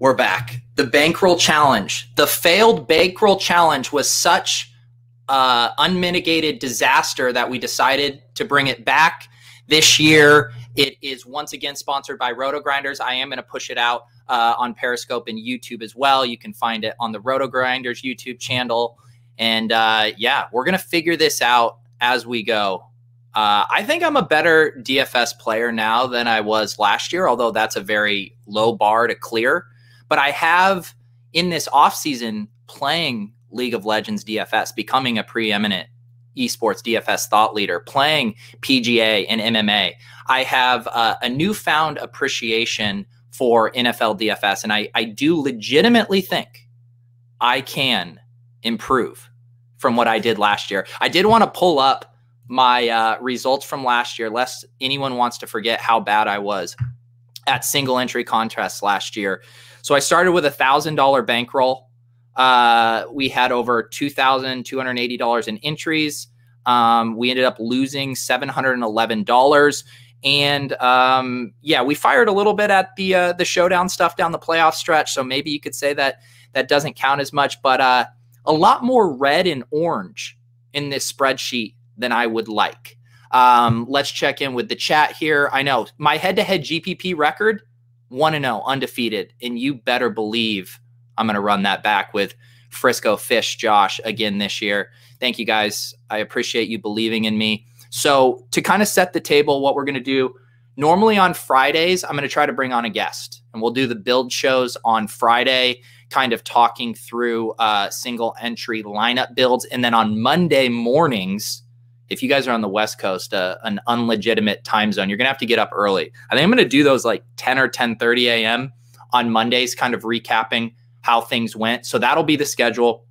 We're back. The bankroll challenge. The failed bankroll challenge was such uh, unmitigated disaster that we decided to bring it back this year. It is once again sponsored by RotoGrinders. I am going to push it out uh, on Periscope and YouTube as well. You can find it on the RotoGrinders YouTube channel. And uh, yeah, we're going to figure this out as we go. Uh, I think I'm a better DFS player now than I was last year, although that's a very low bar to clear. But I have in this offseason playing League of Legends DFS, becoming a preeminent esports DFS thought leader, playing PGA and MMA. I have uh, a newfound appreciation for NFL DFS, and I, I do legitimately think I can improve from what I did last year. I did want to pull up my uh, results from last year, lest anyone wants to forget how bad I was at single entry contests last year. So I started with a thousand dollar bankroll. Uh, we had over two thousand two hundred eighty dollars in entries. Um, we ended up losing seven hundred and eleven dollars. And um, yeah, we fired a little bit at the uh, the showdown stuff down the playoff stretch. So maybe you could say that that doesn't count as much, but uh, a lot more red and orange in this spreadsheet than I would like. Um, let's check in with the chat here. I know my head to head GPP record 1 0, undefeated. And you better believe I'm going to run that back with Frisco Fish Josh again this year. Thank you guys. I appreciate you believing in me. So, to kind of set the table, what we're going to do normally on Fridays, I'm going to try to bring on a guest and we'll do the build shows on Friday, kind of talking through uh, single entry lineup builds. And then on Monday mornings, if you guys are on the West Coast, uh, an unlegitimate time zone, you're gonna have to get up early. I think I'm gonna do those like 10 or 10:30 a.m. on Mondays, kind of recapping how things went. So that'll be the schedule.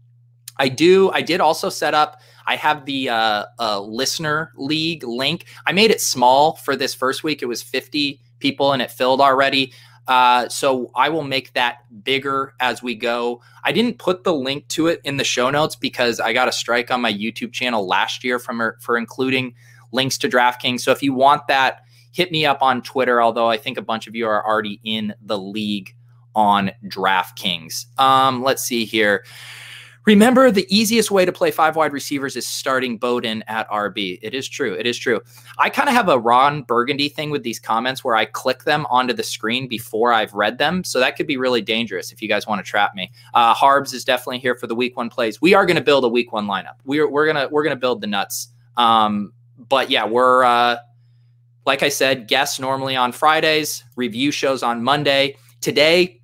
I do. I did also set up. I have the uh, uh, listener league link. I made it small for this first week. It was 50 people and it filled already. Uh, so I will make that bigger as we go. I didn't put the link to it in the show notes because I got a strike on my YouTube channel last year from er, for including links to DraftKings. So if you want that, hit me up on Twitter. Although I think a bunch of you are already in the league on DraftKings. Um, let's see here. Remember, the easiest way to play five wide receivers is starting Bowden at RB. It is true. It is true. I kind of have a Ron Burgundy thing with these comments where I click them onto the screen before I've read them. So that could be really dangerous if you guys want to trap me. Uh, Harbs is definitely here for the week one plays. We are going to build a week one lineup. We're, we're gonna we're gonna build the nuts. Um, but yeah, we're uh, like I said, guests normally on Fridays, review shows on Monday. Today,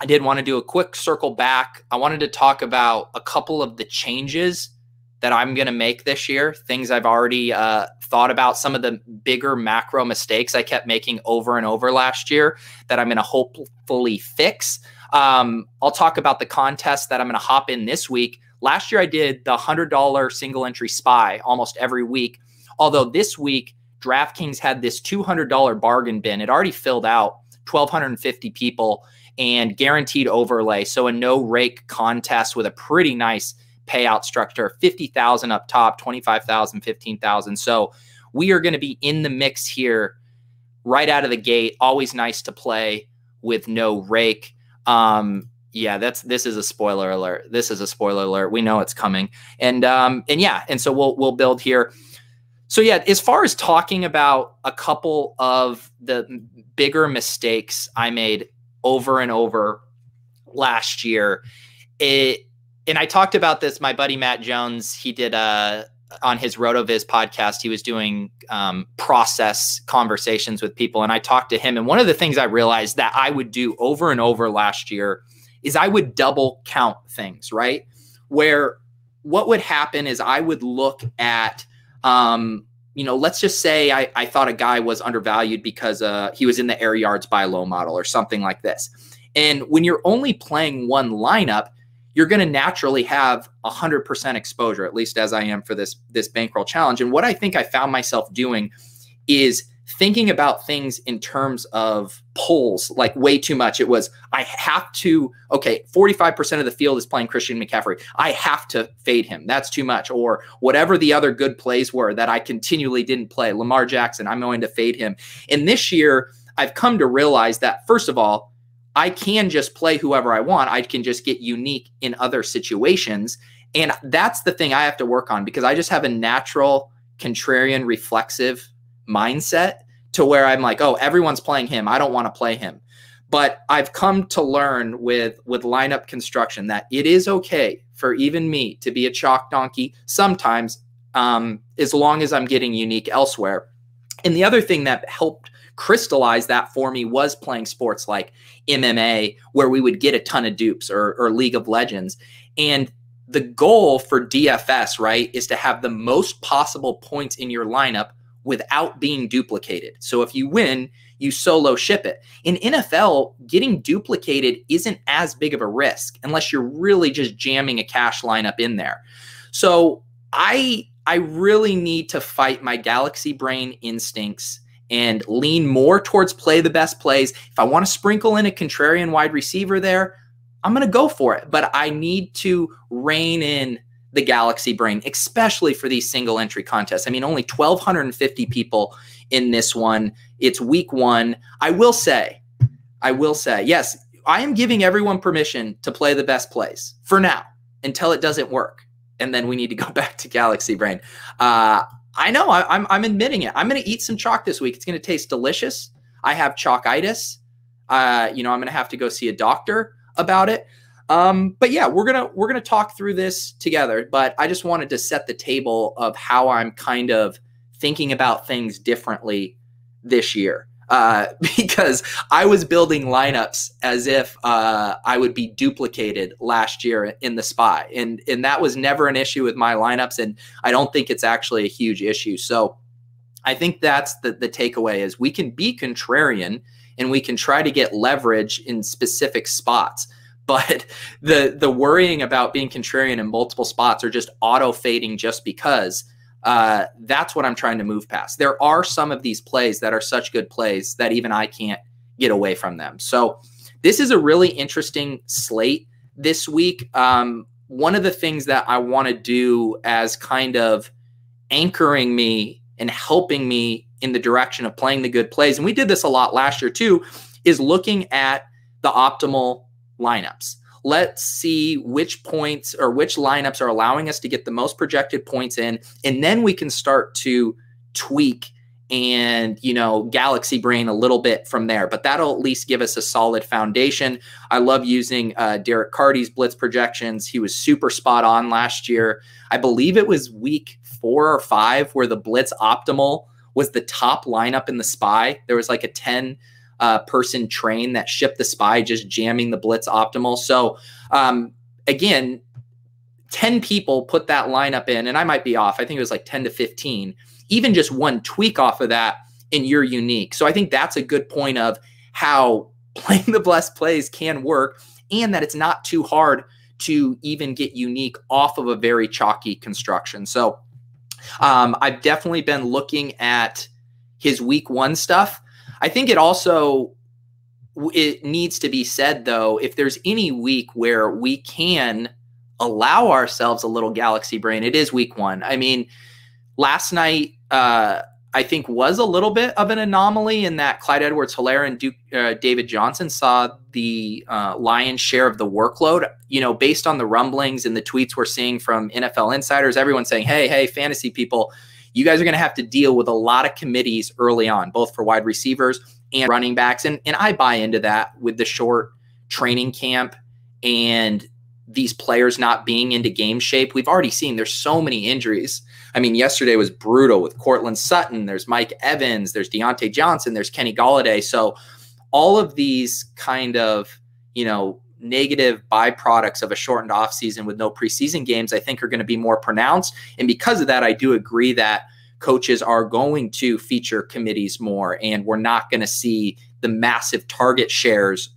I did want to do a quick circle back. I wanted to talk about a couple of the changes that I'm going to make this year, things I've already uh, thought about, some of the bigger macro mistakes I kept making over and over last year that I'm going to hopefully fix. Um, I'll talk about the contest that I'm going to hop in this week. Last year I did the $100 single entry spy almost every week. Although this week, DraftKings had this $200 bargain bin. It already filled out 1,250 people and guaranteed overlay. So a no rake contest with a pretty nice payout structure 50,000 up top, 25,000, 15,000. So we are going to be in the mix here right out of the gate. Always nice to play with no rake. Um, yeah, that's this is a spoiler alert. This is a spoiler alert. We know it's coming. And um, and yeah, and so we'll we'll build here. So yeah, as far as talking about a couple of the bigger mistakes I made over and over last year, it and I talked about this. My buddy Matt Jones, he did a on his RotoViz podcast. He was doing um, process conversations with people, and I talked to him. And one of the things I realized that I would do over and over last year is I would double count things. Right, where what would happen is I would look at um, you know, let's just say I, I thought a guy was undervalued because uh, he was in the air yards buy low model or something like this. And when you're only playing one lineup, you're going to naturally have 100% exposure, at least as I am for this this bankroll challenge. And what I think I found myself doing is thinking about things in terms of polls like way too much. It was, I have to, okay, 45% of the field is playing Christian McCaffrey. I have to fade him. That's too much. Or whatever the other good plays were that I continually didn't play. Lamar Jackson, I'm going to fade him. And this year, I've come to realize that, first of all, I can just play whoever I want. I can just get unique in other situations. And that's the thing I have to work on because I just have a natural contrarian reflexive mindset to where I'm like, oh, everyone's playing him. I don't want to play him. But I've come to learn with with lineup construction that it is okay for even me to be a chalk donkey sometimes, um, as long as I'm getting unique elsewhere. And the other thing that helped crystallize that for me was playing sports like MMA, where we would get a ton of dupes or, or League of Legends. And the goal for DFS, right, is to have the most possible points in your lineup without being duplicated. So if you win, you solo ship it. In NFL, getting duplicated isn't as big of a risk unless you're really just jamming a cash lineup in there. So I I really need to fight my galaxy brain instincts and lean more towards play the best plays. If I want to sprinkle in a contrarian wide receiver there, I'm going to go for it, but I need to rein in the Galaxy brain, especially for these single entry contests. I mean, only 1,250 people in this one. It's week one. I will say, I will say, yes, I am giving everyone permission to play the best plays for now until it doesn't work. And then we need to go back to Galaxy Brain. Uh, I know, I, I'm, I'm admitting it. I'm going to eat some chalk this week. It's going to taste delicious. I have chalkitis. Uh, you know, I'm going to have to go see a doctor about it. Um, but yeah, we're gonna we're gonna talk through this together. But I just wanted to set the table of how I'm kind of thinking about things differently this year. Uh, because I was building lineups as if uh, I would be duplicated last year in the spy, and and that was never an issue with my lineups, and I don't think it's actually a huge issue. So I think that's the the takeaway is we can be contrarian and we can try to get leverage in specific spots but the the worrying about being contrarian in multiple spots or just auto fading just because uh, that's what I'm trying to move past. There are some of these plays that are such good plays that even I can't get away from them. So this is a really interesting slate this week. Um, one of the things that I want to do as kind of anchoring me and helping me in the direction of playing the good plays, and we did this a lot last year too, is looking at the optimal lineups. Let's see which points or which lineups are allowing us to get the most projected points in. And then we can start to tweak and you know galaxy brain a little bit from there but that'll at least give us a solid foundation i love using uh, derek carty's blitz projections he was super spot on last year i believe it was week four or five where the blitz optimal was the top lineup in the spy there was like a 10 uh, person train that shipped the spy just jamming the blitz optimal. So um, again, 10 people put that lineup in, and I might be off. I think it was like 10 to 15. Even just one tweak off of that, and you're unique. So I think that's a good point of how playing the blessed plays can work and that it's not too hard to even get unique off of a very chalky construction. So um, I've definitely been looking at his week one stuff. I think it also it needs to be said though, if there's any week where we can allow ourselves a little galaxy brain, it is week one. I mean, last night uh, I think was a little bit of an anomaly in that Clyde Edwards Helaire and Duke, uh, David Johnson saw the uh, lion's share of the workload. You know, based on the rumblings and the tweets we're seeing from NFL insiders, everyone's saying, hey, hey, fantasy people, you guys are going to have to deal with a lot of committees early on, both for wide receivers and running backs. And, and I buy into that with the short training camp and these players not being into game shape. We've already seen there's so many injuries. I mean, yesterday was brutal with Courtland Sutton. There's Mike Evans. There's Diontae Johnson. There's Kenny Golladay. So all of these kind of, you know, negative byproducts of a shortened offseason with no preseason games, I think are going to be more pronounced. And because of that, I do agree that coaches are going to feature committees more and we're not going to see the massive target shares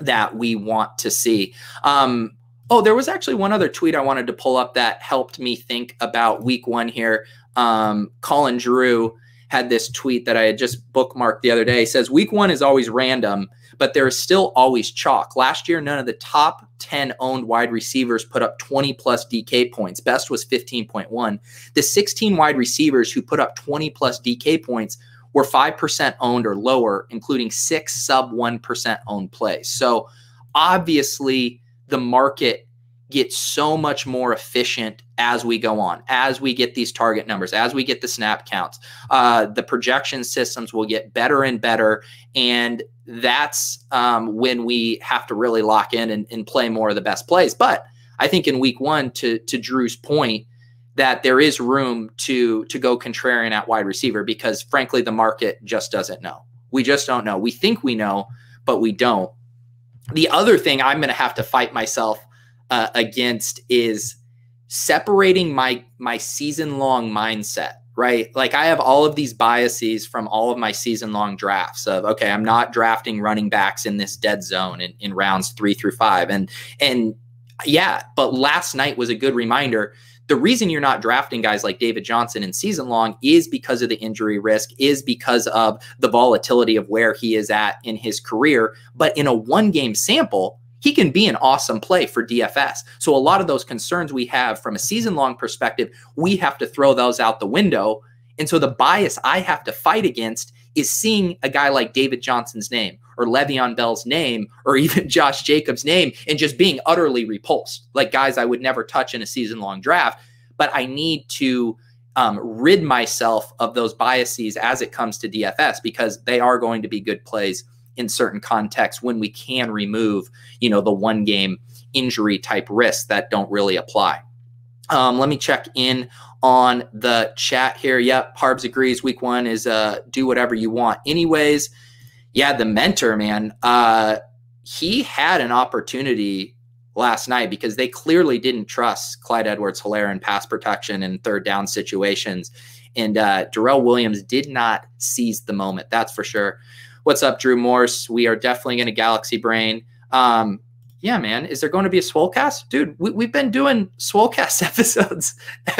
that we want to see. Um, Oh, there was actually one other tweet I wanted to pull up that helped me think about week one here. Um, Colin Drew had this tweet that I had just bookmarked the other day. He says, Week one is always random, but there is still always chalk. Last year, none of the top 10 owned wide receivers put up 20 plus DK points. Best was 15.1. The 16 wide receivers who put up 20 plus DK points were 5% owned or lower, including six sub 1% owned plays. So obviously, the market gets so much more efficient as we go on, as we get these target numbers, as we get the snap counts. Uh, the projection systems will get better and better. And that's um, when we have to really lock in and, and, play more of the best plays. But I think in week one, to, to Drew's point, that there is room to to go contrarian at wide receiver because frankly the market just doesn't know. We just don't know. We think we know, but we don't. The other thing I'm going to have to fight myself uh, against is separating my my season long mindset right? Like i have all of these biases from all of my season long drafts of okay i'm not drafting running backs in this dead zone in, in rounds three through five. And and yeah but last night was a good reminder. The reason you're not drafting guys like David Johnson in season long is because of the injury risk, is because of the volatility of where he is at in his career. But in a one game sample, he can be an awesome play for DFS. So a lot of those concerns we have from a season long perspective, we have to throw those out the window. And so the bias I have to fight against is seeing a guy like David Johnson's name or Le'Veon Bell's name or even Josh Jacobs' name and just being utterly repulsed, like guys I would never touch in a season long draft. But I need to um, rid myself of those biases as it comes to DFS because they are going to be good plays in certain contexts when we can remove, you know, the one game injury type risks that don't really apply. Um, let me check in on the chat here. Yep, Harbs agrees. Week one is uh, do whatever you want. Anyways, yeah, the mentor, man, uh, he had an opportunity last night because they clearly didn't trust Clyde Edwards Helaire in pass protection and third down situations. And uh, Darrel Williams did not seize the moment, that's for sure. What's up, Drew Morse? We are definitely going to Galaxy Brain. Um, yeah, man, is there going to be a Swolecast? Dude, we, have been doing Swolecast episodes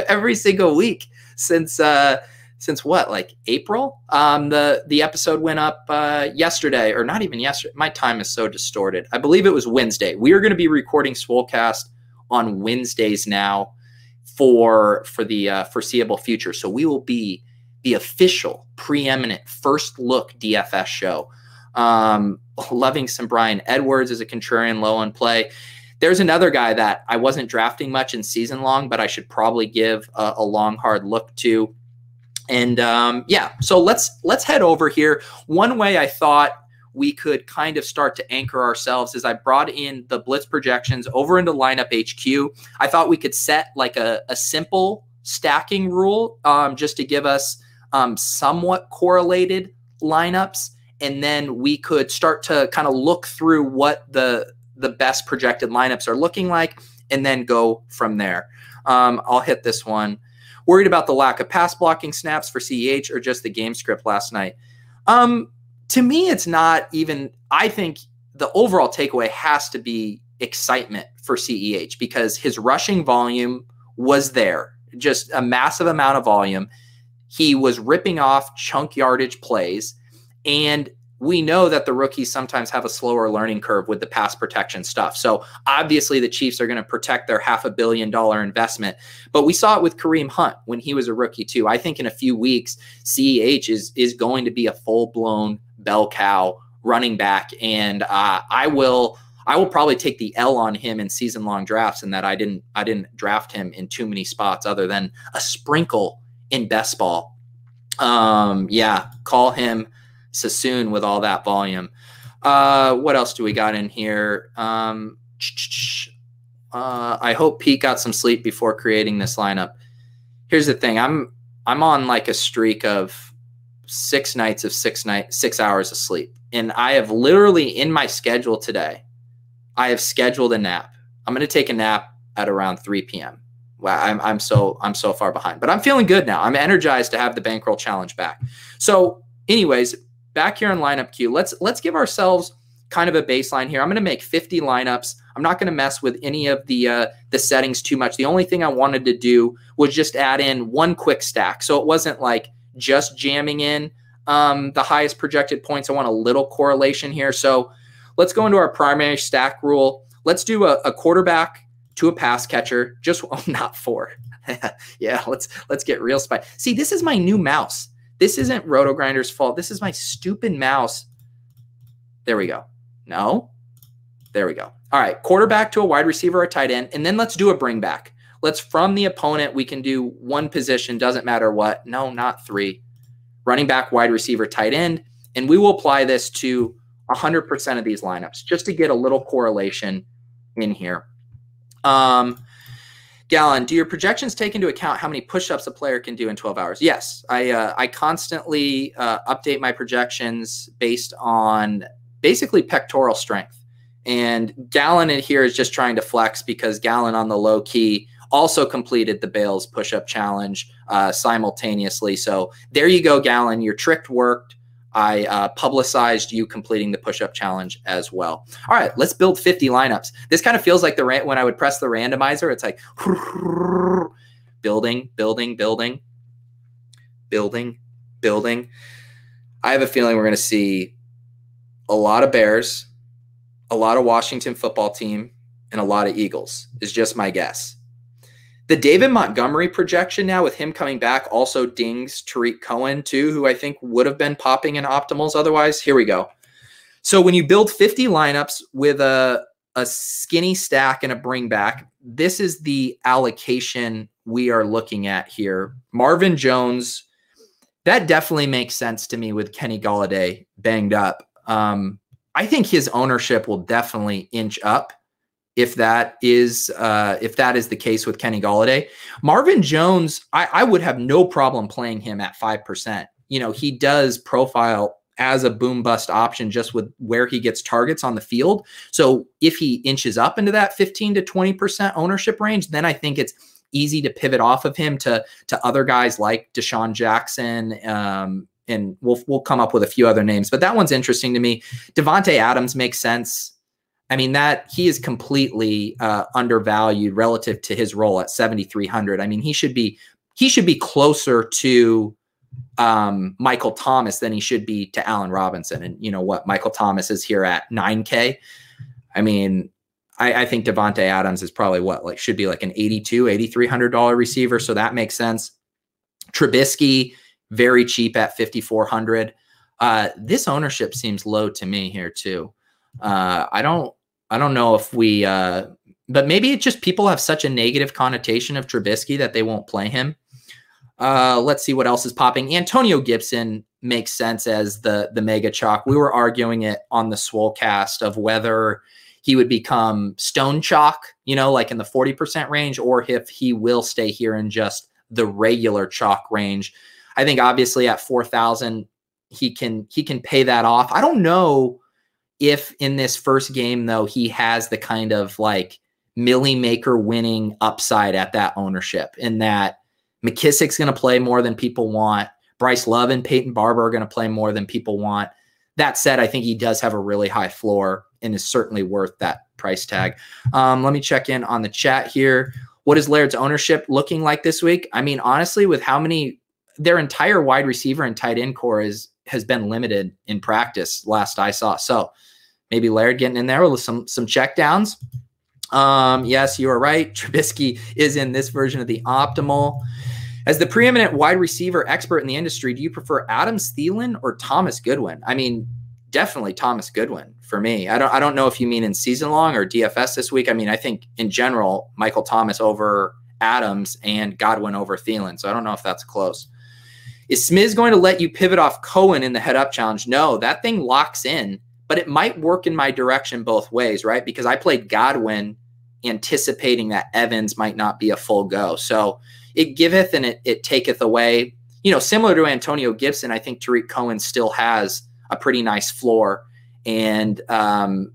every single week since uh, since what, like April? Um, the the episode went up uh, yesterday, or not even yesterday. My time is so distorted. I believe it was Wednesday. We are going to be recording Swolecast on Wednesdays now for for the uh, foreseeable future. So we will be the official, preeminent first look DFS show. Um, loving some Bryan Edwards as a contrarian low on play. There's another guy that I wasn't drafting much in season long, but I should probably give a, a long, hard look to. And um, yeah, so let's let's head over here. One way I thought we could kind of start to anchor ourselves is I brought in the blitz projections over into lineup HQ. I thought we could set like a, a simple stacking rule um, just to give us um, somewhat correlated lineups and then we could start to kind of look through what the the best projected lineups are looking like and then go from there. Um, i'll hit this one. Worried about the lack of pass blocking snaps for ceh or just the game script last night? Um, to me it's not even i think the overall takeaway has to be excitement for CEH because his rushing volume was there, just a massive amount of volume. He was ripping off chunk yardage plays. And we know that the rookies sometimes have a slower learning curve with the pass protection stuff. So obviously the Chiefs are going to protect their half a billion dollar investment. But we saw it with Kareem Hunt when he was a rookie too. I think in a few weeks, CEH is is going to be a full blown bell cow running back, and uh, I will. I will probably take the L on him in season long drafts and that I didn't I didn't draft him in too many spots other than a sprinkle in best ball. Um, yeah, call him Sassoon with all that volume. Uh, what else do we got in here? Um, uh, I hope Pete got some sleep before creating this lineup. Here's the thing: I'm I'm on like a streak of six nights of six night six hours of sleep, and I have literally in my schedule today. I have scheduled a nap. I'm going to take a nap at around 3 p.m. Wow, I'm, I'm so I'm so far behind, but I'm feeling good now. I'm energized to have the bankroll challenge back. So, anyways, back here in lineup HQ, let's let's give ourselves kind of a baseline here. I'm going to make 50 lineups. I'm not going to mess with any of the uh, the settings too much. The only thing I wanted to do was just add in one quick stack, so it wasn't like just jamming in um, the highest projected points. I want a little correlation here. So let's go into our primary stack rule. Let's do a, a quarterback to a pass catcher. Just oh, not four. yeah, let's let's get real spy. See, this is my new mouse. This isn't RotoGrinder's fault. This is my stupid mouse. There we go. No. There we go. All right. Quarterback to a wide receiver or tight end. And then let's do a bring back. Let's from the opponent, we can do one position, doesn't matter what. No, not three. Running back, wide receiver, tight end. And we will apply this to 100% of these lineups just to get a little correlation in here. Um, Gallon, do your projections take into account how many push-ups a player can do in 12 hours? Yes, I uh, I constantly uh, update my projections based on basically pectoral strength. And Gallon in here is just trying to flex because Gallon on the low key also completed the Bales push-up challenge uh, simultaneously. So there you go, Gallon. Your trick worked. I uh, publicized you completing the push-up challenge as well. All right, let's build 50 lineups. This kind of feels like the when I would press the randomizer, it's like building, building, building, building, building. I have a feeling we're going to see a lot of Bears, a lot of Washington football team, and a lot of Eagles. Is just my guess. The David Montgomery projection now with him coming back also dings Tarik Cohen too, who I think would have been popping in optimals otherwise. Here we go. So when you build 50 lineups with a, a skinny stack and a bring back, this is the allocation we are looking at here. Marvin Jones, that definitely makes sense to me with Kenny Golladay banged up. Um, I think his ownership will definitely inch up if that is uh, if that is the case with Kenny Golladay. Marvin Jones, I, I would have no problem playing him at five percent. You know, he does profile as a boom bust option just with where he gets targets on the field. So if he inches up into that 15 to 20% ownership range, then I think it's easy to pivot off of him to to other guys like DeSean Jackson. Um, and we'll we'll come up with a few other names, but that one's interesting to me. Davante Adams makes sense. I mean that he is completely uh, undervalued relative to his role at 7300. I mean he should be he should be closer to um, Michael Thomas than he should be to Allen Robinson. And you know what? Michael Thomas is here at 9K. I mean, I, I think Davante Adams is probably what like should be like an 82, 8300 dollar receiver. So that makes sense. Trubisky, very cheap at 5400. Uh, this ownership seems low to me here too. Uh, I don't I don't know if we uh, but maybe it's just people have such a negative connotation of Trubisky that they won't play him. Uh, let's see what else is popping. Antonio Gibson makes sense as the the mega chalk. We were arguing it on the Swolecast of whether he would become stone chalk, you know, like in the 40% range, or if he will stay here in just the regular chalk range. I think obviously at 4,000, he can he can pay that off. I don't know if in this first game though he has the kind of like Milly Maker winning upside at that ownership in that McKissic's going to play more than people want. Bryce Love and Peyton Barber are going to play more than people want. That said, I think he does have a really high floor. and is certainly worth that price tag. Um, let me check in on the chat here. What is Laird's ownership looking like this week? I mean, honestly, with how many their entire wide receiver and tight end core is has been limited in practice last I saw. So maybe Laird getting in there with some some check downs. Um, yes, you are right. Trubisky is in this version of the optimal. As the preeminent wide receiver expert in the industry, do you prefer Adam Thielen or Thomas Godwin? I mean, definitely Thomas Godwin for me. I don't I don't know if you mean in season long or DFS this week. I mean, I think in general, Michael Thomas over Adams and Godwin over Thielen. So I don't know if that's close. Is Smiz going to let you pivot off Cohen in the head up challenge? No, that thing locks in, but it might work in my direction both ways, right? Because I played Godwin anticipating that Evans might not be a full go. So it giveth and it, it taketh away. You know, similar to Antonio Gibson, I think Tarik Cohen still has a pretty nice floor. And um,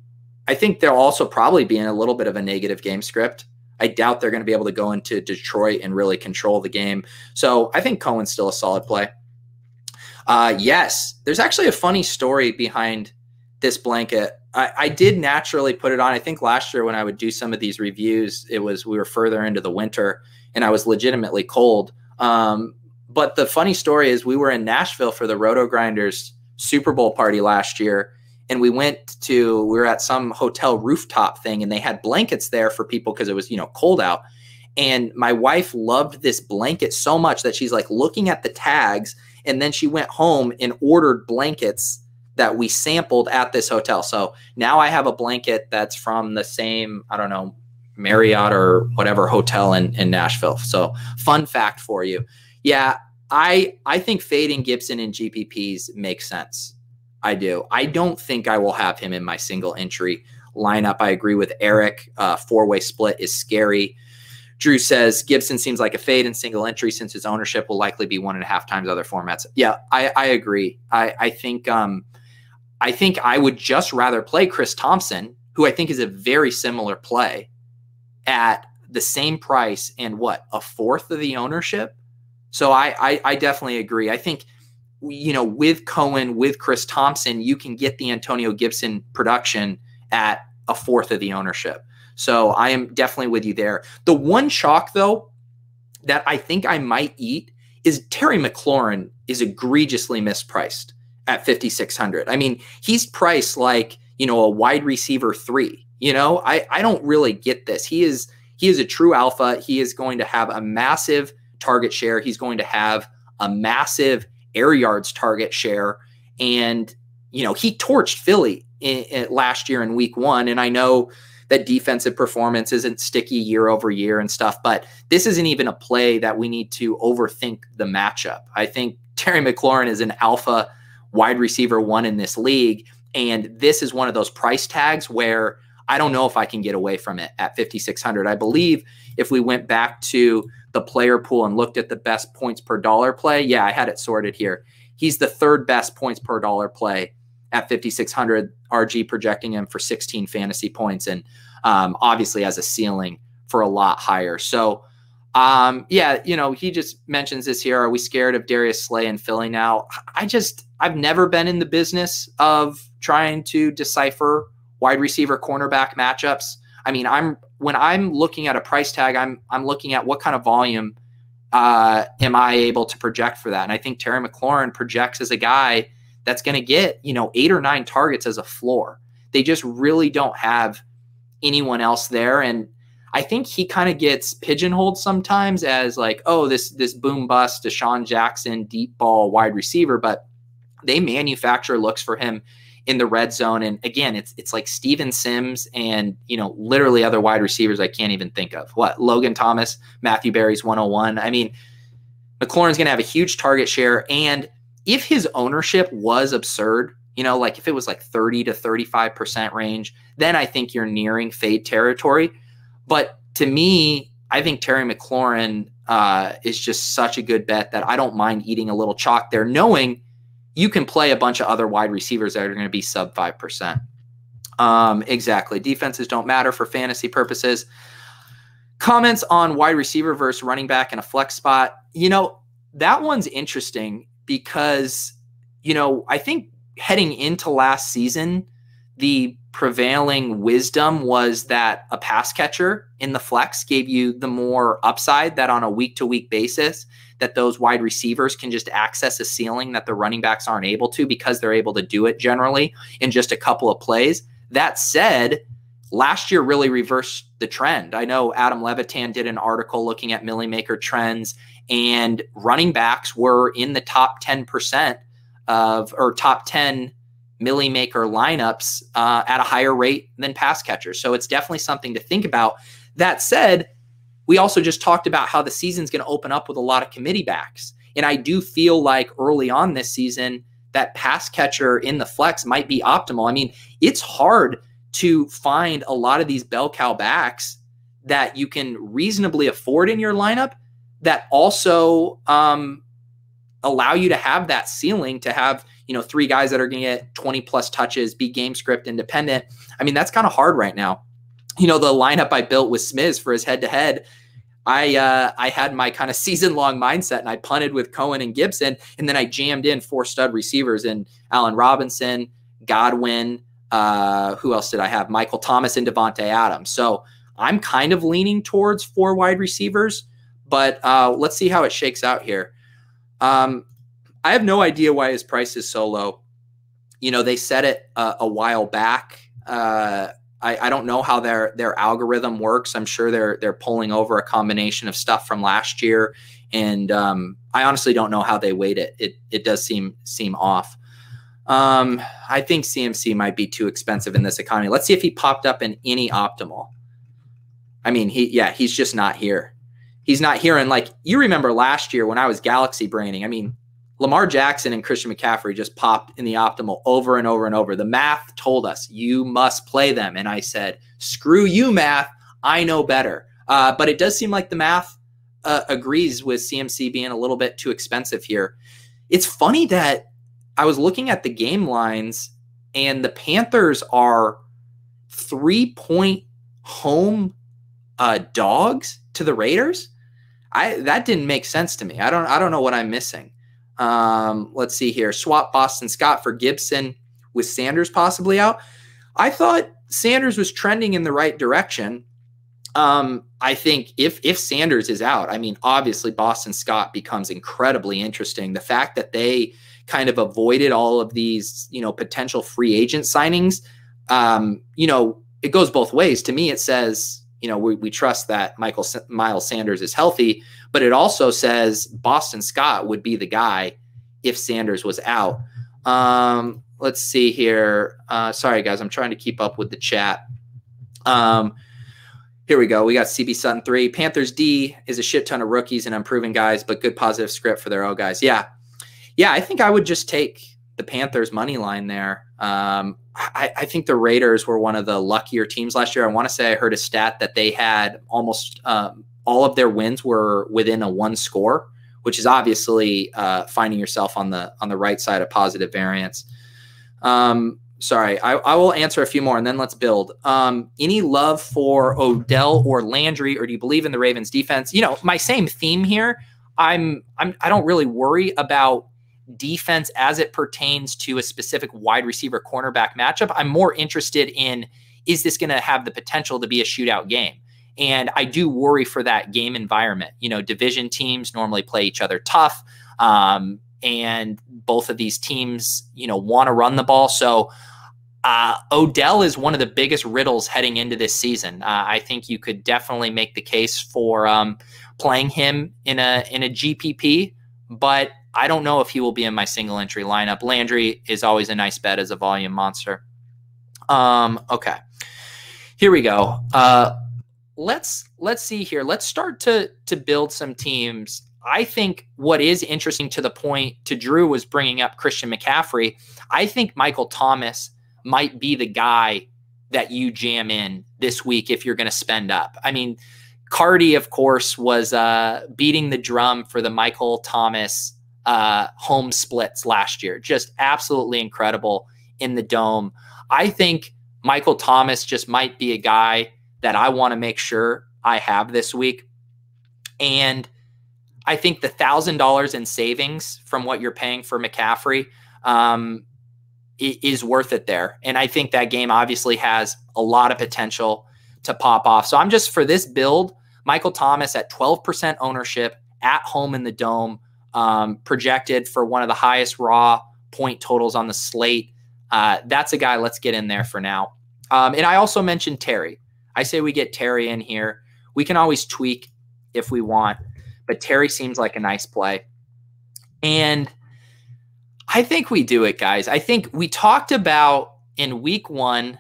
I think they'll also probably be in a little bit of a negative game script. I doubt they're going to be able to go into Detroit and really control the game. So I think Cohen's still a solid play. Uh, yes, there's actually a funny story behind this blanket. I, I, did naturally put it on. I think last year when I would do some of these reviews, it was we were further into the winter and I was legitimately cold. Um, but the funny story is we were in Nashville for the RotoGrinders Super Bowl party last year, and we went to we were at some hotel rooftop thing, and they had blankets there for people because it was you know cold out. And my wife loved this blanket so much that she's like looking at the tags, and then she went home and ordered blankets that we sampled at this hotel. So now I have a blanket that's from the same, I don't know, Marriott or whatever hotel in, in Nashville. So fun fact for you. Yeah, I I think fading Gibson in GPPs makes sense. I do. I don't think I will have him in my single entry lineup. I agree with Eric. Uh, Four way split is scary. Drew says Gibson seems like a fade in single entry since his ownership will likely be one and a half times other formats. Yeah, I, I agree. I, I think um, I think I would just rather play Chris Thompson, who I think is a very similar play at the same price and what a fourth of the ownership. So I, I, I definitely agree. I think you know with Cohen with Chris Thompson, you can get the Antonio Gibson production at a fourth of the ownership. So I am definitely with you there. The one chalk though that I think I might eat is Terry McLaurin is egregiously mispriced at 5600. I mean, he's priced like, you know, a wide receiver 3. You know, I I don't really get this. He is he is a true alpha. He is going to have a massive target share. He's going to have a massive air yards target share and you know, he torched Philly in, in last year in week 1 and I know that defensive performance isn't sticky year over year and stuff, but this isn't even a play that we need to overthink the matchup. I think Terry McLaurin is an alpha wide receiver one in this league. And this is one of those price tags where I don't know if I can get away from it at 5,600. I believe if we went back to the player pool and looked at the best points per dollar play, yeah, I had it sorted here. He's the third best points per dollar play at 5,600. RG projecting him for 16 fantasy points and um, obviously has a ceiling for a lot higher. So, um, yeah, you know, he just mentions this here. Are we scared of Darius Slay and Philly now? I just, I've never been in the business of trying to decipher wide receiver cornerback matchups. I mean, I'm when I'm looking at a price tag, I'm I'm looking at what kind of volume uh, am I able to project for that? And I think Terry McLaurin projects as a guy that's going to get you know eight or nine targets as a floor. They just really don't have anyone else there, and I think he kind of gets pigeonholed sometimes as like, oh, this this boom bust, DeSean Jackson, deep ball wide receiver, but they manufacture looks for him in the red zone. And again, it's it's like Steven Sims and you know literally other wide receivers I can't even think of. What Logan Thomas, Matthew Berry's 101. I mean, McLaurin's going to have a huge target share, and if his ownership was absurd, you know, like if it was like 30 to 35 percent range, then I think you're nearing fade territory. But to me, I think Terry McLaurin uh, is just such a good bet that I don't mind eating a little chalk there, knowing you can play a bunch of other wide receivers that are going to be sub 5%. Um, exactly. Defenses don't matter for fantasy purposes. Comments on wide receiver versus running back in a flex spot. You know, that one's interesting because, you know, I think heading into last season, the prevailing wisdom was that a pass catcher in the flex gave you the more upside that on a week to week basis that those wide receivers can just access a ceiling that the running backs aren't able to because they're able to do it generally in just a couple of plays. That said, last year really reversed the trend. I know Adam Levitan did an article looking at Milly Maker trends and running backs were in the top 10% of or top 10 Milly Maker lineups uh, at a higher rate than pass catchers. So it's definitely something to think about. That said, we also just talked about how the season's going to open up with a lot of committee backs. And I do feel like early on this season, that pass catcher in the flex might be optimal. I mean, it's hard to find a lot of these bell cow backs that you can reasonably afford in your lineup that also um, allow you to have that ceiling to have you know three guys that are going to get 20 plus touches be game script independent i mean that's kind of hard right now you know the lineup i built with smiz for his head to head I uh, I had my kind of season long mindset and I punted with Cohen and Gibson, and then I jammed in four stud receivers and Allen Robinson, Godwin. Uh, who else did I have? Michael Thomas and Davante Adams. So I'm kind of leaning towards four wide receivers, but uh, let's see how it shakes out here. Um, I have no idea why his price is so low. You know, they said it uh, a while back. Uh, I, I, don't know how their their algorithm works. I'm sure they're they're pulling over a combination of stuff from last year, and um, I honestly don't know how they weight it. It it does seem seem off. Um, I think CMC might be too expensive in this economy. Let's see if he popped up in any optimal. I mean, he yeah, he's just not here. He's not here. And like you remember last year when I was galaxy braining, I mean, Lamar Jackson and Christian McCaffrey just popped in the optimal over and over and over. The math told us you must play them. And I said, screw you, math. I know better. Uh, but it does seem like the math uh, agrees with CMC being a little bit too expensive here. It's funny that I was looking at the game lines and the Panthers are three point home uh, dogs to the Raiders. I that didn't make sense to me. I don't I don't know what I'm missing. Um, let's see here. Swap Boston Scott for Gibson with Sanders possibly out. I thought Sanders was trending in the right direction. Um, I think if if Sanders is out, I mean, obviously Boston Scott becomes incredibly interesting. The fact that they kind of avoided all of these, you know, potential free agent signings, um, you know, it goes both ways. To me, it says, you know, we, we trust that Michael Miles Sanders is healthy, but it also says Boston Scott would be the guy if Sanders was out. Um, let's see here. Uh, sorry, guys, I'm trying to keep up with the chat. Um, here we go. We got CB Sutton three. Panthers D is a shit ton of rookies and improving guys, but good positive script for their own guys. Yeah, yeah. I think I would just take the Panthers money line there. Um, I, I, think the Raiders were one of the luckier teams last year. I want to say I heard a stat that they had almost um, all of their wins were within a one score, which is obviously uh, finding yourself on the on the right side of positive variance. Um, sorry, I, I, will answer a few more and then let's build. Um, any love for Odell or Landry, or do you believe in the Ravens defense? You know, my same theme here. I'm I'm I don't really worry about defense as it pertains to a specific wide receiver cornerback matchup. I'm more interested in is this going to have the potential to be a shootout game? And I do worry for that game environment. You know, division teams normally play each other tough. Um, and both of these teams, you know, want to run the ball. So uh, Odell is one of the biggest riddles heading into this season. Uh, I think you could definitely make the case for um, playing him in a in a GPP, but I don't know if he will be in my single entry lineup. Landry is always a nice bet as a volume monster. Um, okay, here we go. Uh, let's let's see here. Let's start to to build some teams. I think what is interesting to the point to Drew was bringing up Christian McCaffrey. I think Michael Thomas might be the guy that you jam in this week if you're going to spend up. I mean, Carty, of course, was uh, beating the drum for the Michael Thomas uh, home splits last year. Just absolutely incredible in the dome. I think Michael Thomas just might be a guy that I want to make sure I have this week. And I think the thousand dollars in savings from what you're paying for McCaffrey, um, is worth it there. And I think that game obviously has a lot of potential to pop off. So I'm just for this build, Michael Thomas at 12% ownership at home in the dome, um, projected for one of the highest raw point totals on the slate. Uh, that's a guy. Let's get in there for now. Um, and I also mentioned Terry. I say we get Terry in here. We can always tweak if we want, but Terry seems like a nice play. And I think we do it, guys. I think we talked about in week one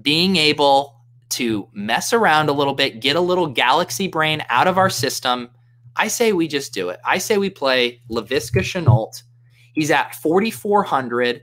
being able to mess around a little bit, get a little galaxy brain out of our system. I say we just do it. I say we play Laviska Shenault. He's at 4,400.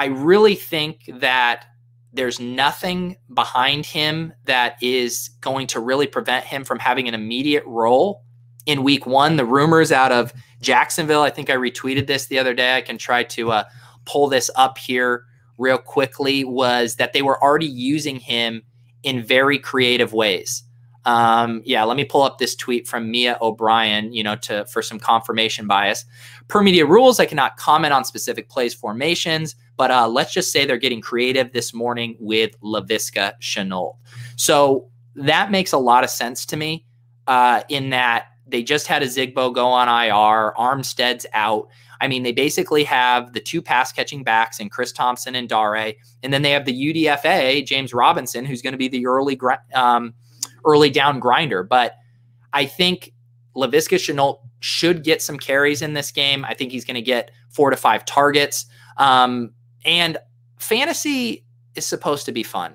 I really think that there's nothing behind him that is going to really prevent him from having an immediate role in week one. The rumors out of Jacksonville, I think I retweeted this the other day. I can try to uh, pull this up here real quickly, was that they were already using him in very creative ways. Um, yeah, let me pull up this tweet from Mia O'Brien, you know, to for some confirmation bias. Per media rules, I cannot comment on specific plays formations, but uh, let's just say they're getting creative this morning with Laviska Shenault. So that makes a lot of sense to me uh, in that they just had Ozigbo go on IR, Armstead's out. I mean, they basically have the two pass catching backs and Chris Thompson and Dare, and then they have the UDFA James Robinson, who's going to be the early um, early down grinder. But I think Laviska Shenault should get some carries in this game. I think he's going to get four to five targets. Um, and fantasy is supposed to be fun.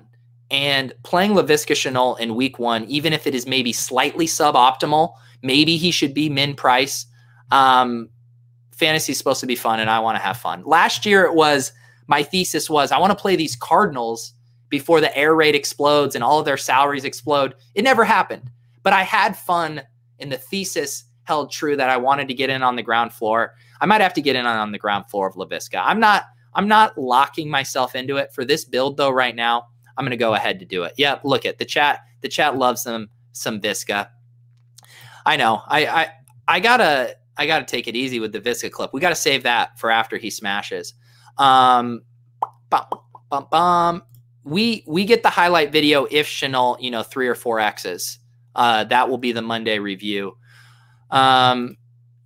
And playing Laviska Shenault in week one, even if it is maybe slightly suboptimal, maybe he should be min price. Um, fantasy is supposed to be fun, and I want to have fun. Last year, it was my thesis was I want to play these Cardinals before the air raid explodes and all of their salaries explode. It never happened, but I had fun, and the thesis held true that I wanted to get in on the ground floor. I might have to get in on the ground floor of Laviska. I'm not I'm not locking myself into it for this build though right now. I'm going to go ahead to do it. Yeah, look at the chat. The chat loves some some Visca. I know. I I I gotta I gotta take it easy with the Visca clip. We gotta save that for after he smashes. Um, bum, bum, bum. We we get the highlight video if Shenault, you know, three or four X's. Uh, that will be the Monday review. Um,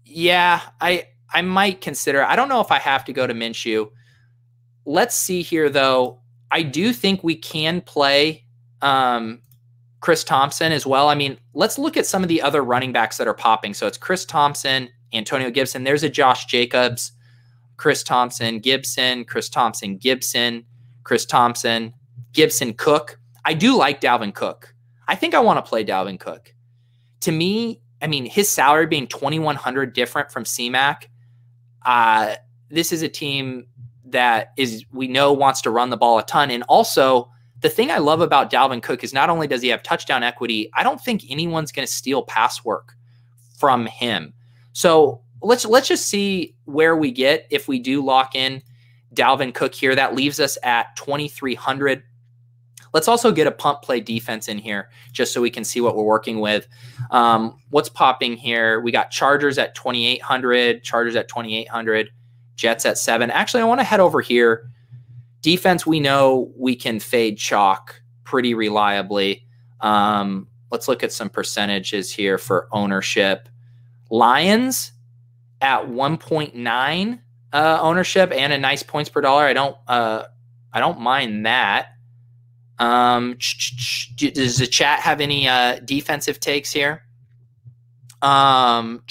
yeah, I I might consider. I don't know if I have to go to Minshew. Let's see here, though. I do think we can play um, Chris Thompson as well. I mean, let's look at some of the other running backs that are popping. So it's Chris Thompson, Antonio Gibson. There's a Josh Jacobs, Chris Thompson, Gibson, Chris Thompson, Gibson, Chris Thompson, Gibson, Cook. I do like Dalvin Cook. I think I want to play Dalvin Cook. To me, I mean, his salary being 2100 different from CMAC, uh, this is a team that is we know wants to run the ball a ton. And also, the thing I love about Dalvin Cook is not only does he have touchdown equity, I don't think anyone's going to steal pass work from him. So let's let's just see where we get if we do lock in Dalvin Cook here. That leaves us at 2300. Let's also get a pump play defense in here just so we can see what we're working with. Um, what's popping here? We got Chargers at 2800, Chargers at 2800. Jets at seven. Actually, I want to head over here. Defense, we know we can fade chalk pretty reliably. Um, let's look at some percentages here for ownership. Lions at 1.9 uh, ownership and a nice points per dollar. I don't uh, I don't mind that. Um, does the chat have any uh, defensive takes here? Um,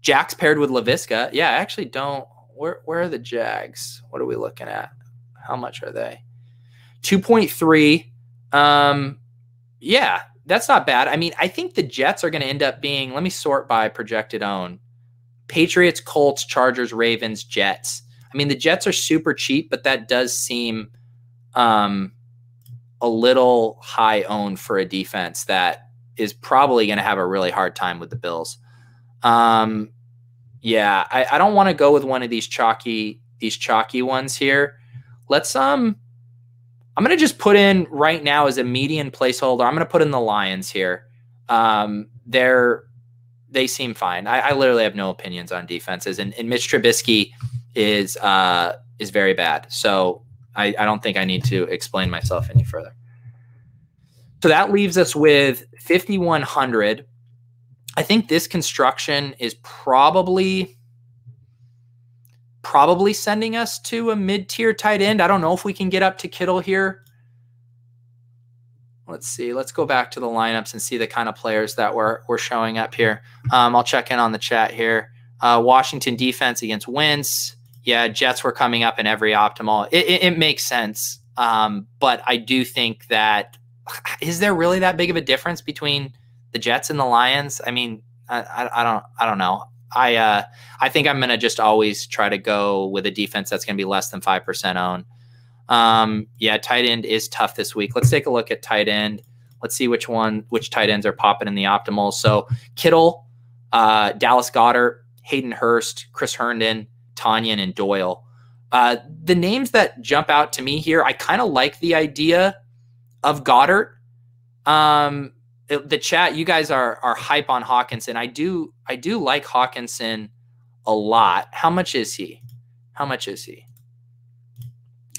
Jax paired with Laviska. Yeah, I actually don't. Where where are the Jags? What are we looking at? How much are they? 2.3. Um, yeah, that's not bad. I mean, I think the Jets are going to end up being, let me sort by projected own. Patriots, Colts, Chargers, Ravens, Jets. I mean, the Jets are super cheap, but that does seem um, a little high owned for a defense that is probably going to have a really hard time with the Bills. Um, yeah, I, I don't want to go with one of these chalky these chalky ones here. Let's um I'm gonna just put in right now as a median placeholder. I'm gonna put in the Lions here. Um, they're they seem fine. I, I literally have no opinions on defenses, and, and Mitch Trubisky is uh, is very bad. So I, I don't think I need to explain myself any further. So that leaves us with 5,100. I think this construction is probably probably sending us to a mid-tier tight end. I don't know if we can get up to Kittle here. Let's see. Let's go back to the lineups and see the kind of players that were were showing up here. Um, I'll check in on the chat here. Uh, Washington defense against Wentz. Yeah, Jets were coming up in every optimal. It, it, it makes sense, um, but I do think that is there really that big of a difference between the Jets and the Lions? I mean, I, I, I don't I don't know. I uh, I think I'm gonna just always try to go with a defense that's gonna be less than five percent owned. Um, yeah, tight end is tough this week. Let's take a look at tight end. Let's see which one, which tight ends are popping in the optimal. So Kittle, uh, Dallas Goedert, Hayden Hurst, Chris Herndon, Tonyan, and Doyle. Uh, the names that jump out to me here, I kind of like the idea of Goedert. Um, the chat, you guys are are hype on Hockenson. I do I do like Hockenson a lot. How much is he? How much is he?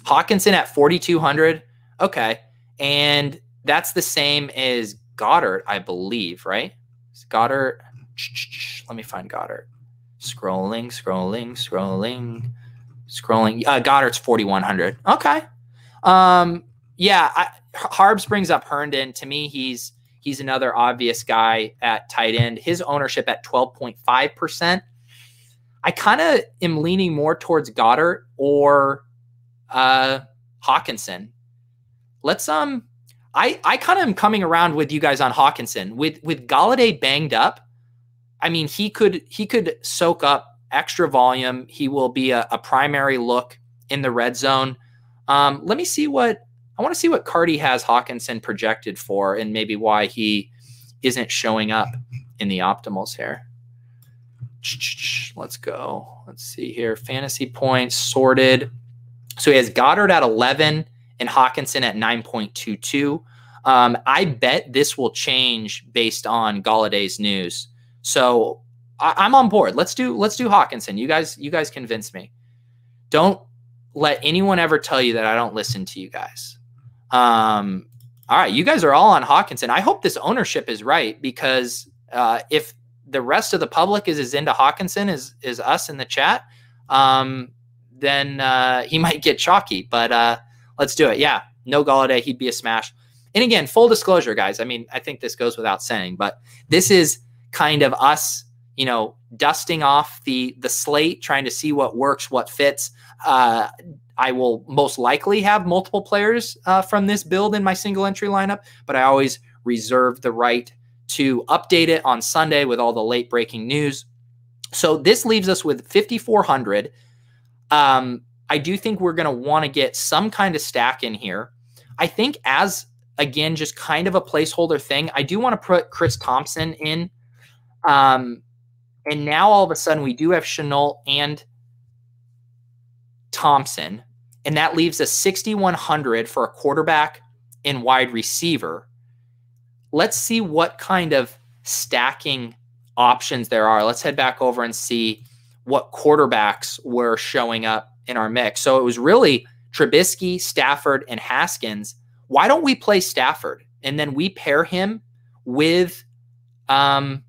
Hockenson at 4200. Okay. And that's the same as Goedert, I believe, right? Goedert. Let me find Goedert. Scrolling, scrolling, scrolling, scrolling. Uh, Goedert's 4100. Okay. Um, yeah, I, Harbs brings up Herndon. To me, he's he's another obvious guy at tight end. His ownership at 12.5%. I kind of am leaning more towards Goedert or uh, Hockenson. Let's um, I I kind of am coming around with you guys on Hockenson. with with Golladay banged up. I mean, he could he could soak up extra volume. He will be a, a primary look in the red zone. Um, let me see what I want to see what Carty has Hockenson projected for, and maybe why he isn't showing up in the optimals here. Let's go. Let's see here. Fantasy points sorted. So he has Goedert at 11 and Hockenson at 9.22. Um, I bet this will change based on Golladay's news. So I, am on board. Let's do let's do Hockenson. You guys, you guys convince me. Don't let anyone ever tell you that I don't listen to you guys. Um, all right, you guys are all on Hockenson. I hope this ownership is right because uh, if the rest of the public is as into Hockenson as is us in the chat, um, then uh, he might get chalky. But uh, let's do it. Yeah, no Golladay, he'd be a smash. And again, full disclosure, guys. I mean, I think this goes without saying, but this is kind of us, you know, dusting off the the slate, trying to see what works, what fits. Uh, I will most likely have multiple players uh, from this build in my single entry lineup, but I always reserve the right to update it on Sunday with all the late breaking news. So this leaves us with 5,400 um, I do think we're going to want to get some kind of stack in here. I think as again, just kind of a placeholder thing. I do want to put Chris Thompson in. Um, and now all of a sudden we do have Shenault and Thompson, and that leaves us 6,100 for a quarterback and wide receiver. Let's see what kind of stacking options there are. Let's head back over and see what quarterbacks were showing up in our mix. So it was really Trubisky, Stafford, and Haskins. Why don't we play Stafford and then we pair him with um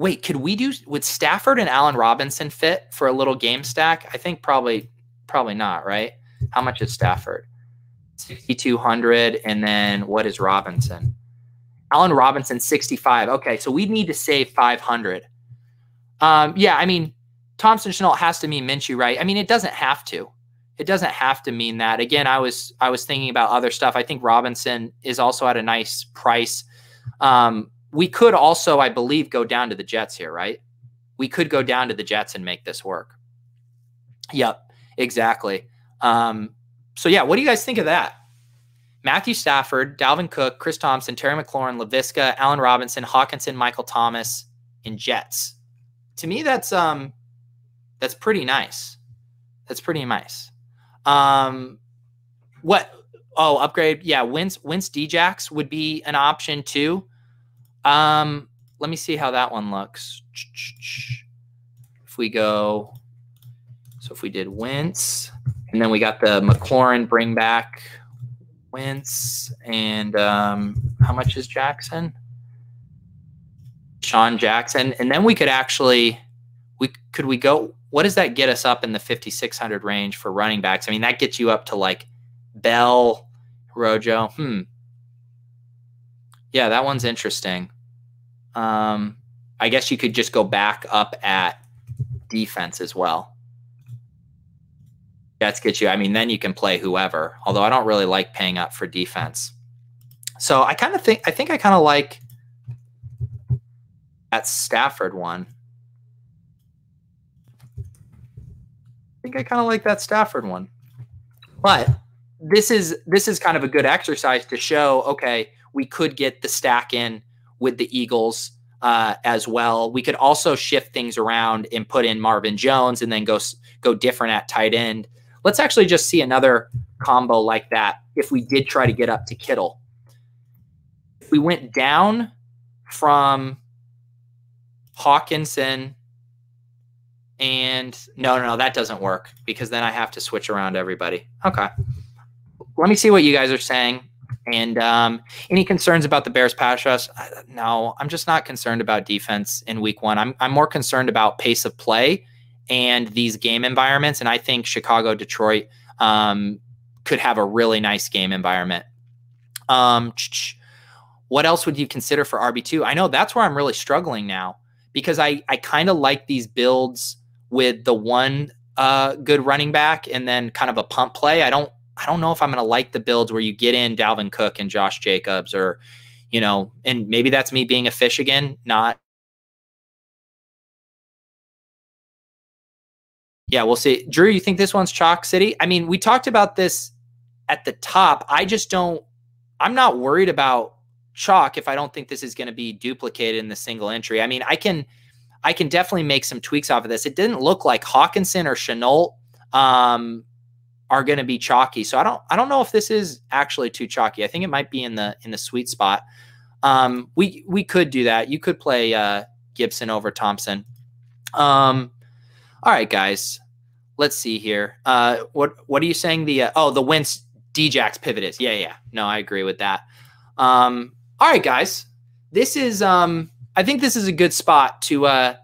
wait, could we do would Stafford and Allen Robinson fit for a little game stack? I think probably probably not, right? How much is Stafford? 6200 and then what is Robinson? Allen Robinson 65. Okay, so we need to save 500. Um, yeah, I mean, Thompson Shenault has to mean Minshew, right? I mean, it doesn't have to. It doesn't have to mean that. Again, I was I was thinking about other stuff. I think Robinson is also at a nice price. Um, we could also, I believe, go down to the Jets here, right? We could go down to the Jets and make this work. Yep, exactly. Um, so yeah, what do you guys think of that? Matthew Stafford, Dalvin Cook, Chris Thompson, Terry McLaurin, Laviska, Allen Robinson, Hockenson, Michael Thomas, and Jets to me that's um that's pretty nice. That's pretty nice. Um what oh upgrade yeah Wentz Wentz Djax would be an option too. Um let me see how that one looks. If we go so if we did Wentz, and then we got the McLaurin bring back Wentz, and um, how much is Jackson? DeSean Jackson, and then we could actually we could we go. What does that get us up in the fifty six hundred range for running backs? I mean, that gets you up to like Bell, Rojo. Hmm. Yeah, that one's interesting. Um, I guess you could just go back up at defense as well. That's good. you. I mean, then you can play whoever. Although I don't really like paying up for defense. So I kind of think I think I kind of like that Stafford one. I think I kind of like that Stafford one. But this is this is kind of a good exercise to show okay, we could get the stack in with the Eagles uh, as well. We could also shift things around and put in Marvin Jones and then go go different at tight end. Let's actually just see another combo like that if we did try to get up to Kittle. If we went down from Hockenson and no, no, no, that doesn't work because then I have to switch around everybody. Okay. Let me see what you guys are saying. And um, any concerns about the Bears pass rush? No, I'm just not concerned about defense in week one. I'm, I'm more concerned about pace of play and these game environments. And I think Chicago, Detroit um, could have a really nice game environment. Um, what else would you consider for RB2? I know that's where I'm really struggling now because I, I kind of like these builds with the one uh, good running back and then kind of a pump play. I don't I don't know if I'm going to like the builds where you get in Dalvin Cook and Josh Jacobs or, you know, and maybe that's me being a fish again, not. Yeah, we'll see. Drew, you think this one's Chalk City? I mean, we talked about this at the top. I just don't, I'm not worried about chalk if I don't think this is going to be duplicated in the single entry. I mean, I can, I can definitely make some tweaks off of this. It didn't look like Hockenson or Shenault um, are going to be chalky. So I don't I don't know if this is actually too chalky. I think it might be in the in the sweet spot. Um, we we could do that. You could play uh, Gibson over Thompson. Um, all right, guys. Let's see here. Uh, what what are you saying? The uh, oh the Wentz Djax pivot is. Yeah, yeah. No, I agree with that. Um, all right, guys. This is um, I think this is a good spot to uh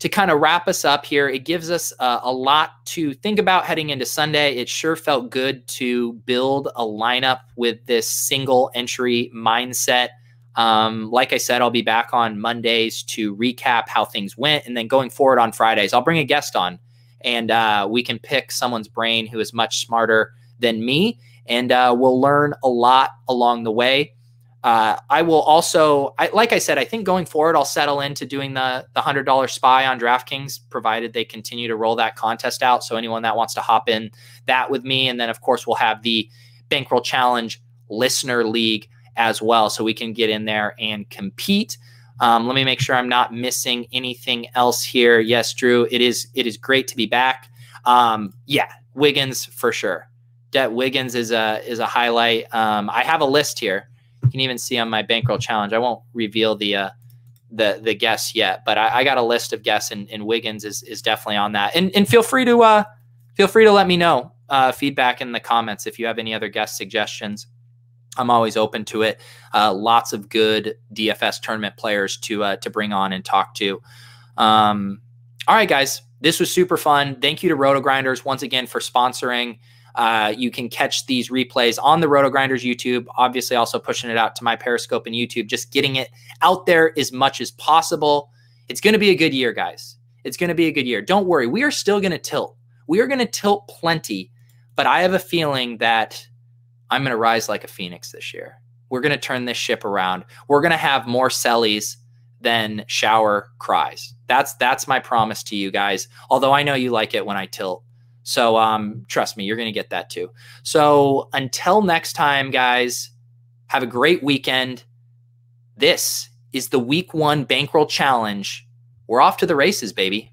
to kind of wrap us up here, it gives us uh, a lot to think about heading into Sunday. It sure felt good to build a lineup with this single entry mindset. Um, like I said, I'll be back on Mondays to recap how things went. And then going forward on Fridays, I'll bring a guest on and uh, we can pick someone's brain who is much smarter than me. And uh, we'll learn a lot along the way. Uh, I will also, I, like I said, I think going forward, I'll settle into doing the the hundred dollar spy on DraftKings, provided they continue to roll that contest out. So anyone that wants to hop in that with me, and then of course we'll have the Bankroll Challenge Listener League as well, so we can get in there and compete. Um, let me make sure I'm not missing anything else here. Yes, Drew, it is it is great to be back. Um, yeah, Wiggins for sure. That Wiggins is a is a highlight. Um, I have a list here you can even see on my bankroll challenge. I won't reveal the uh, the the guests yet, but I, I, got a list of guests, and, and Wiggins is is definitely on that. And and feel free to uh, feel free to let me know uh, feedback in the comments if you have any other guest suggestions. I'm always open to it. Uh, lots of good DFS tournament players to uh, to bring on and talk to. Um, all right, guys, this was super fun. Thank you to RotoGrinders once again for sponsoring. Uh, you can catch these replays on the RotoGrinders YouTube. Obviously, also pushing it out to my Periscope and YouTube, just getting it out there as much as possible. It's going to be a good year, guys. It's going to be a good year. Don't worry. We are still going to tilt. We are going to tilt plenty, but I have a feeling that I'm going to rise like a phoenix this year. We're going to turn this ship around. We're going to have more sellies than shower cries. That's that's my promise to you guys. Although I know you like it when I tilt. So um, trust me, you're going to get that too. So until next time, guys, have a great weekend. This is the week one bankroll challenge. We're off to the races, baby.